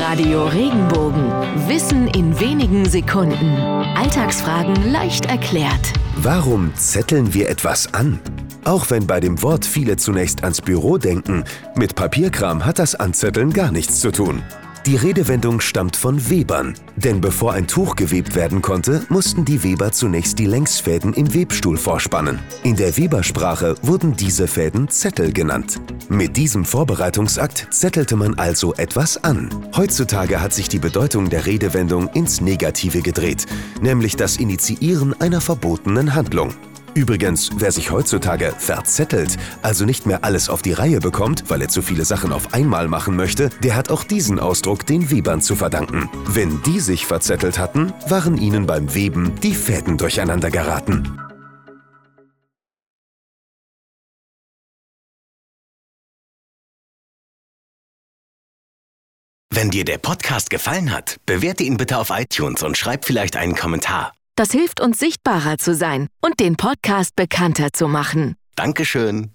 Radio Regenbogen. Wissen in wenigen Sekunden. Alltagsfragen leicht erklärt. Warum zetteln wir etwas an? Auch wenn bei dem Wort viele zunächst ans Büro denken, mit Papierkram hat das Anzetteln gar nichts zu tun. Die Redewendung stammt von Webern, denn bevor ein Tuch gewebt werden konnte, mussten die Weber zunächst die Längsfäden im Webstuhl vorspannen. In der Webersprache wurden diese Fäden Zettel genannt. Mit diesem Vorbereitungsakt zettelte man also etwas an. Heutzutage hat sich die Bedeutung der Redewendung ins Negative gedreht, nämlich das Initiieren einer verbotenen Handlung. Übrigens, wer sich heutzutage verzettelt, also nicht mehr alles auf die Reihe bekommt, weil er zu viele Sachen auf einmal machen möchte, der hat auch diesen Ausdruck den Webern zu verdanken. Wenn die sich verzettelt hatten, waren ihnen beim Weben die Fäden durcheinander geraten. Wenn dir der Podcast gefallen hat, bewerte ihn bitte auf iTunes und schreib vielleicht einen Kommentar. Das hilft uns sichtbarer zu sein und den Podcast bekannter zu machen. Dankeschön.